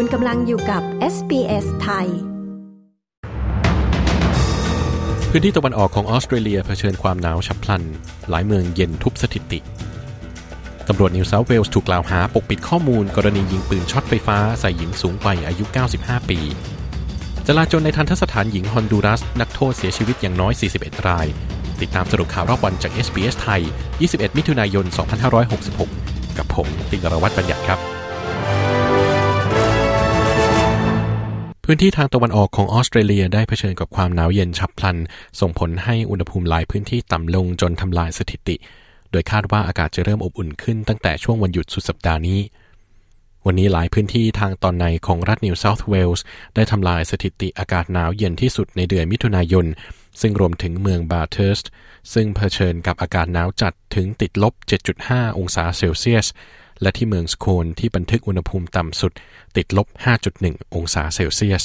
คุณกำลังอยู่กับ SBS ไทย พื้นที่ตะวันออกของออสเตรเลียเผชิญความหนาวฉับพลัน หลายเมืองเย็นทุบสถิติ ตำรวจนิวเซาท์เวลส์ถูกกล่าวหาปกปิดข้อมูลกรณียิงปืนช็อตไฟฟ้าใส่หญิงสูงวัยอายุ 95 ปี จลาจลในทันทสถานหญิงฮอนดูรัส นักโทษเสียชีวิตอย่างน้อย 41 ราย ติดตามสรุปข่าวรอบวันจาก SBS ไทย 21 มิถุนายน 2566 กับผมติงกรวัตรบัญญัติครับ พื้นที่ทางตะวันออกของออสเตรเลียได้เผชิญกับความหนาวเย็นฉับพลัน ส่งผลให้อุณหภูมิหลายพื้นที่ต่ำลงจนทำลายสถิติ โดยคาดว่าอากาศจะเริ่มอบอุ่นขึ้นตั้งแต่ช่วงวันหยุดสุดสัปดาห์นี้ วันนี้หลายพื้นที่ทางตอนในของรัฐนิวเซาท์เวลส์ได้ทำลายสถิติอากาศหนาวเย็นที่สุดในเดือนมิถุนายน ซึ่งรวมถึงเมืองบาเทอร์สซึ่งเผชิญกับอากาศหนาวจัดถึงติดลบ 7.5 องศาเซลเซียส และที่เมืองสโคนที่บันทึกอุณหภูมิต่ำสุด ติดลบ 5.1 องศาเซลเซียส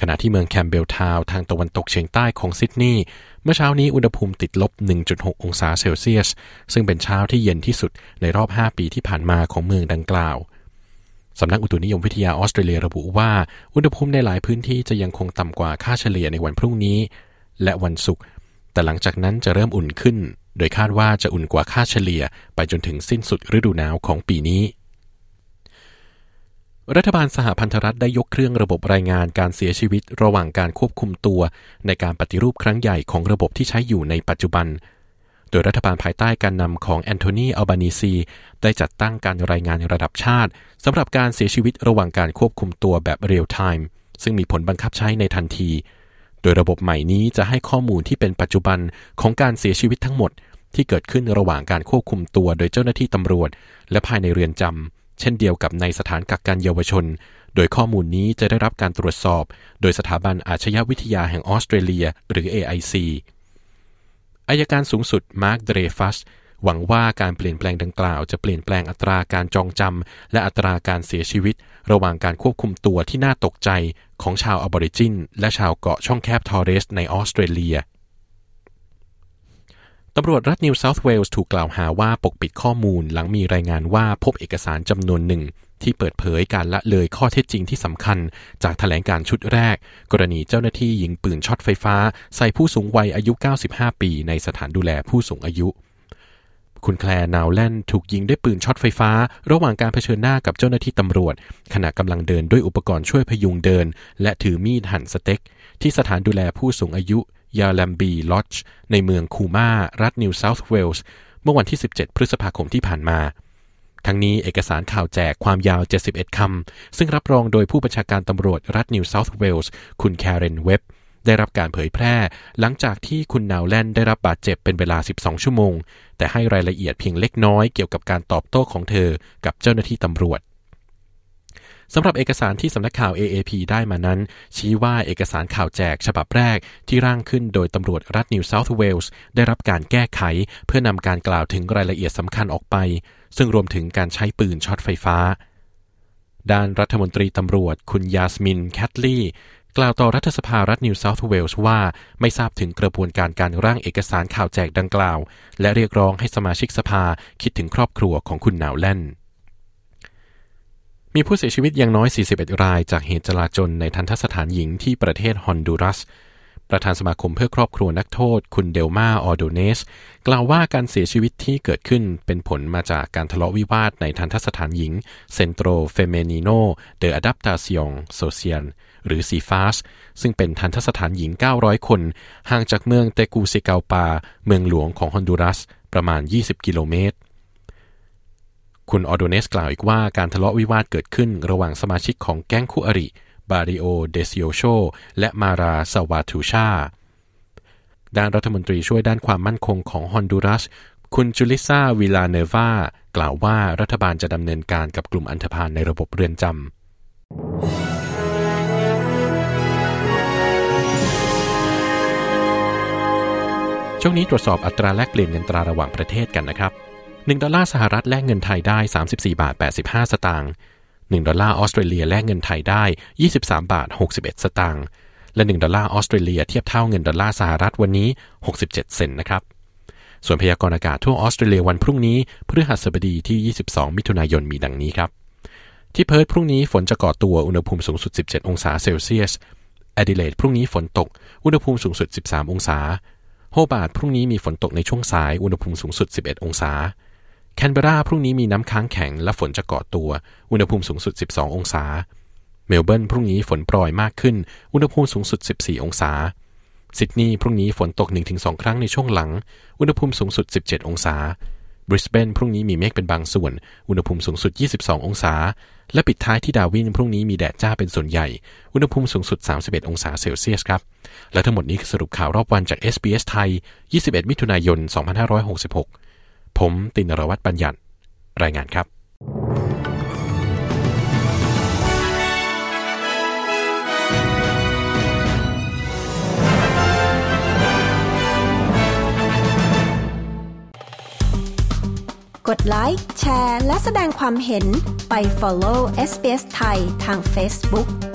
ขณะที่เมืองแคมเบลทาวทางตะวันตกเฉียงใต้ของซิดนีย์เมื่อเช้านี้อุณหภูมิติดลบ 1.6 องศาเซลเซียส ซึ่งเป็นเช้าที่เย็นที่สุดในรอบ 5 ปีที่ผ่านมาของเมืองดังกล่าวสำนักอุตุนิยมวิทยาออสเตรเลียระบุว่า อุณหภูมิในหลายพื้นที่จะยังคงต่ำกว่าค่าเฉลี่ยในวันพรุ่งนี้ และวันศุกร์แต่หลังจากนั้นจะเริ่มอุ่นขึ้น โดยคาดว่าจะอุ่นกว่าค่าเฉลี่ยไปจนถึงสิ้นสุดฤดูหนาวของปีนี้ รัฐบาลสหพันธรัฐได้ยกเครื่องระบบรายงานการเสียชีวิตระหว่างการควบคุมตัวในการปฏิรูปครั้งใหญ่ของระบบที่ใช้อยู่ในปัจจุบัน โดยรัฐบาลภายใต้การนำของแอนโทนี อัลบานีซี ได้จัดตั้งการรายงานระดับชาติสำหรับการเสียชีวิตระหว่างการควบคุมตัวแบบเรียลไทม์ซึ่งมีผลบังคับใช้ในทันที โดยระบบใหม่นี้จะให้ข้อมูลที่เป็นปัจจุบันของการเสียชีวิตทั้งหมด ที่เกิดขึ้นระหว่างการควบคุมตัวโดยเจ้าหน้าที่ตำรวจ และภายในเรือนจำเช่นเดียวกับในสถานกักกันเยาวชน โดยข้อมูลนี้จะได้รับการตรวจสอบ โดยสถาบันอาชญาวิทยาแห่งออสเตรเลีย หรือ AIC อายการสูงสุดมาร์คเดรฟัส หวังว่าการเปลี่ยนแปลงดังกล่าวจะเปลี่ยนแปลงอัตราการจองจำและอัตราการเสียชีวิต ระหว่างการควบคุมตัวที่น่าตกใจของชาวอบอริจิน และชาวเกาะช่องแคบทอร์เรสในออสเตรเลียตำรวจรัฐนิวเซาท์เวลส์ถูกกล่าวหาว่าปกปิดข้อมูลหลังมีรายงานว่าพบเอกสารจำนวนหนึ่ง ที่เปิดเผยการละเลยข้อเท็จจริงที่สำคัญ จากแถลงการณ์ชุดแรก กรณีเจ้าหน้าที่ยิงปืนช็อตไฟฟ้า ใส่ผู้สูงวัยอายุ 95 ปี ในสถานดูแลผู้สูงอายุ คุณแคลร์นาวแลนถูกยิงด้วยปืนช็อตไฟฟ้า ระหว่างการเผชิญหน้ากับเจ้าหน้าที่ตำรวจ ขณะกำลังเดินด้วยอุปกรณ์ช่วยพยุงเดิน และถือมีดหั่นสเต็ก ที่สถานดูแลผู้สูงอายุยาลัมบีลอจในเมืองคูมารัฐนิวเซาท์เวลส์เมื่อวันที่ 17 พฤษภาคมที่ผ่านมา ทั้งนี้เอกสารข่าวแจกความยาว 71 คำ ซึ่งรับรองโดยผู้บัญชาการตำรวจรัฐนิวเซาท์เวลส์คุณแคเรนเว็บ ได้รับการเผยแพร่ หลังจากที่คุณนาวแลนได้รับบาดเจ็บเป็นเวลา 12 ชั่วโมง แต่ให้รายละเอียดเพียงเล็กน้อยเกี่ยวกับการตอบโต้ของเธอกับเจ้าหน้าที่ตำรวจสำหรับเอกสารที่สำนักข่าว AAP ได้มานั้น ชี้ว่าเอกสารข่าวแจกฉบับแรกที่ร่างขึ้นโดยตำรวจรัฐนิวเซาท์เวลส์ได้รับการแก้ไขเพื่อนำการกล่าวถึงรายละเอียดสำคัญออกไป ซึ่งรวมถึงการใช้ปืนช็อตไฟฟ้า ด้านรัฐมนตรีตำรวจคุณยาสมินแคทลีย์ กล่าวต่อรัฐสภารัฐนิวเซาท์เวลส์ว่าไม่ทราบถึงกระบวนการการร่างเอกสารข่าวแจกดังกล่าว และเรียกร้องให้สมาชิกสภาคิดถึงครอบครัวของคุณนาวแลนมีผู้เสียชีวิตอย่างน้อย 41 รายจากเหตุจลาจลในทัณฑสถานหญิงที่ประเทศฮอนดูรัส ประธานสมาคมเพื่อครอบครัวนักโทษ คุณเดลมาออโดเนส กล่าวว่าการเสียชีวิตที่เกิดขึ้นเป็นผลมาจากการทะเลาะวิวาทในทัณฑสถานหญิงเซนโตรเฟเมนิโนเดออะดัปตาซิองโซเซียนหรือซีฟาสซึ่งเป็นทัณฑสถานหญิง 900 คน ห่างจากเมืองเตกูซิกัลปา เมืองหลวงของฮอนดูรัส ประมาณ 20 กิโลเมตรคุณออโดเนสกล่าวอีกว่าการทะเลาะวิวาทเกิดขึ้นระหว่างสมาชิกของแก๊งคู่อริ บาริโอ เดซิโอโช และมาราสวาทูชา ด้านรัฐมนตรีช่วยด้านความมั่นคงของฮอนดูรัส คุณจูลิซาวิลาเนวากล่าวว่ารัฐบาลจะดำเนินการกับกลุ่มอันธพาลในระบบเรือนจำช่วงนี้ตรวจสอบอัตราแลกเปลี่ยนเงินตราระหว่างประเทศกันนะครับ 1 ดอลลาร์สหรัฐแลกเงินไทยได้ 34 บาท 85 สตางค์ 1 ดอลลาร์ออสเตรเลียแลกเงินไทยได้ 23 บาท 61 สตางค์ และ 1 ดอลลาร์ออสเตรเลียเทียบเท่าเงินดอลลาร์สหรัฐวันนี้ 67 เซนต์นะครับ ส่วนพยากรณ์อากาศทั่วออสเตรเลียวันพรุ่งนี้พฤหัสบดีที่ 22 มิถุนายนมีดังนี้ครับ ที่เพิร์ธพรุ่งนี้ฝนจะก่อตัวอุณหภูมิสูงสุด 17 องศาเซลเซียสแอดิเลดพรุ่งนี้ฝนตก อุณหภูมิสูงสุด 13 องศา โฮบาร์ตพรุ่งนี้มีฝนตกในช่วงสาย อุณหภูมิสูงสุด 11 องศา แคนเบราพรุ่งนี้มีน้ำค้างแข็งและฝนจะก่อตัว อุณหภูมิสูงสุด 12 องศา เมลเบิร์นพรุ่งนี้ฝนโปรยมากขึ้น อุณหภูมิสูงสุด 14 องศา ซิดนีย์พรุ่งนี้ฝนตก 1-2 ครั้งในช่วงหลัง อุณหภูมิสูงสุด 17 องศา บริสเบนพรุ่งนี้มีเมฆเป็นบางส่วน อุณหภูมิสูงสุด 22 องศา และปิดท้ายที่ดาวินพรุ่งนี้มีแดดจ้าเป็นส่วนใหญ่ อุณหภูมิสูงสุด 31 องศาเซลเซียสครับ และทั้งหมดนี้คือสรุปข่าวรอบวันจาก SBS ไทย 21 มิถุนายน 2566 ผมตินรวัตรปัญญัติรายงานครับกดไลค์ แชร์ และแสดงความเห็นไป follow SBS ไทยทาง Facebook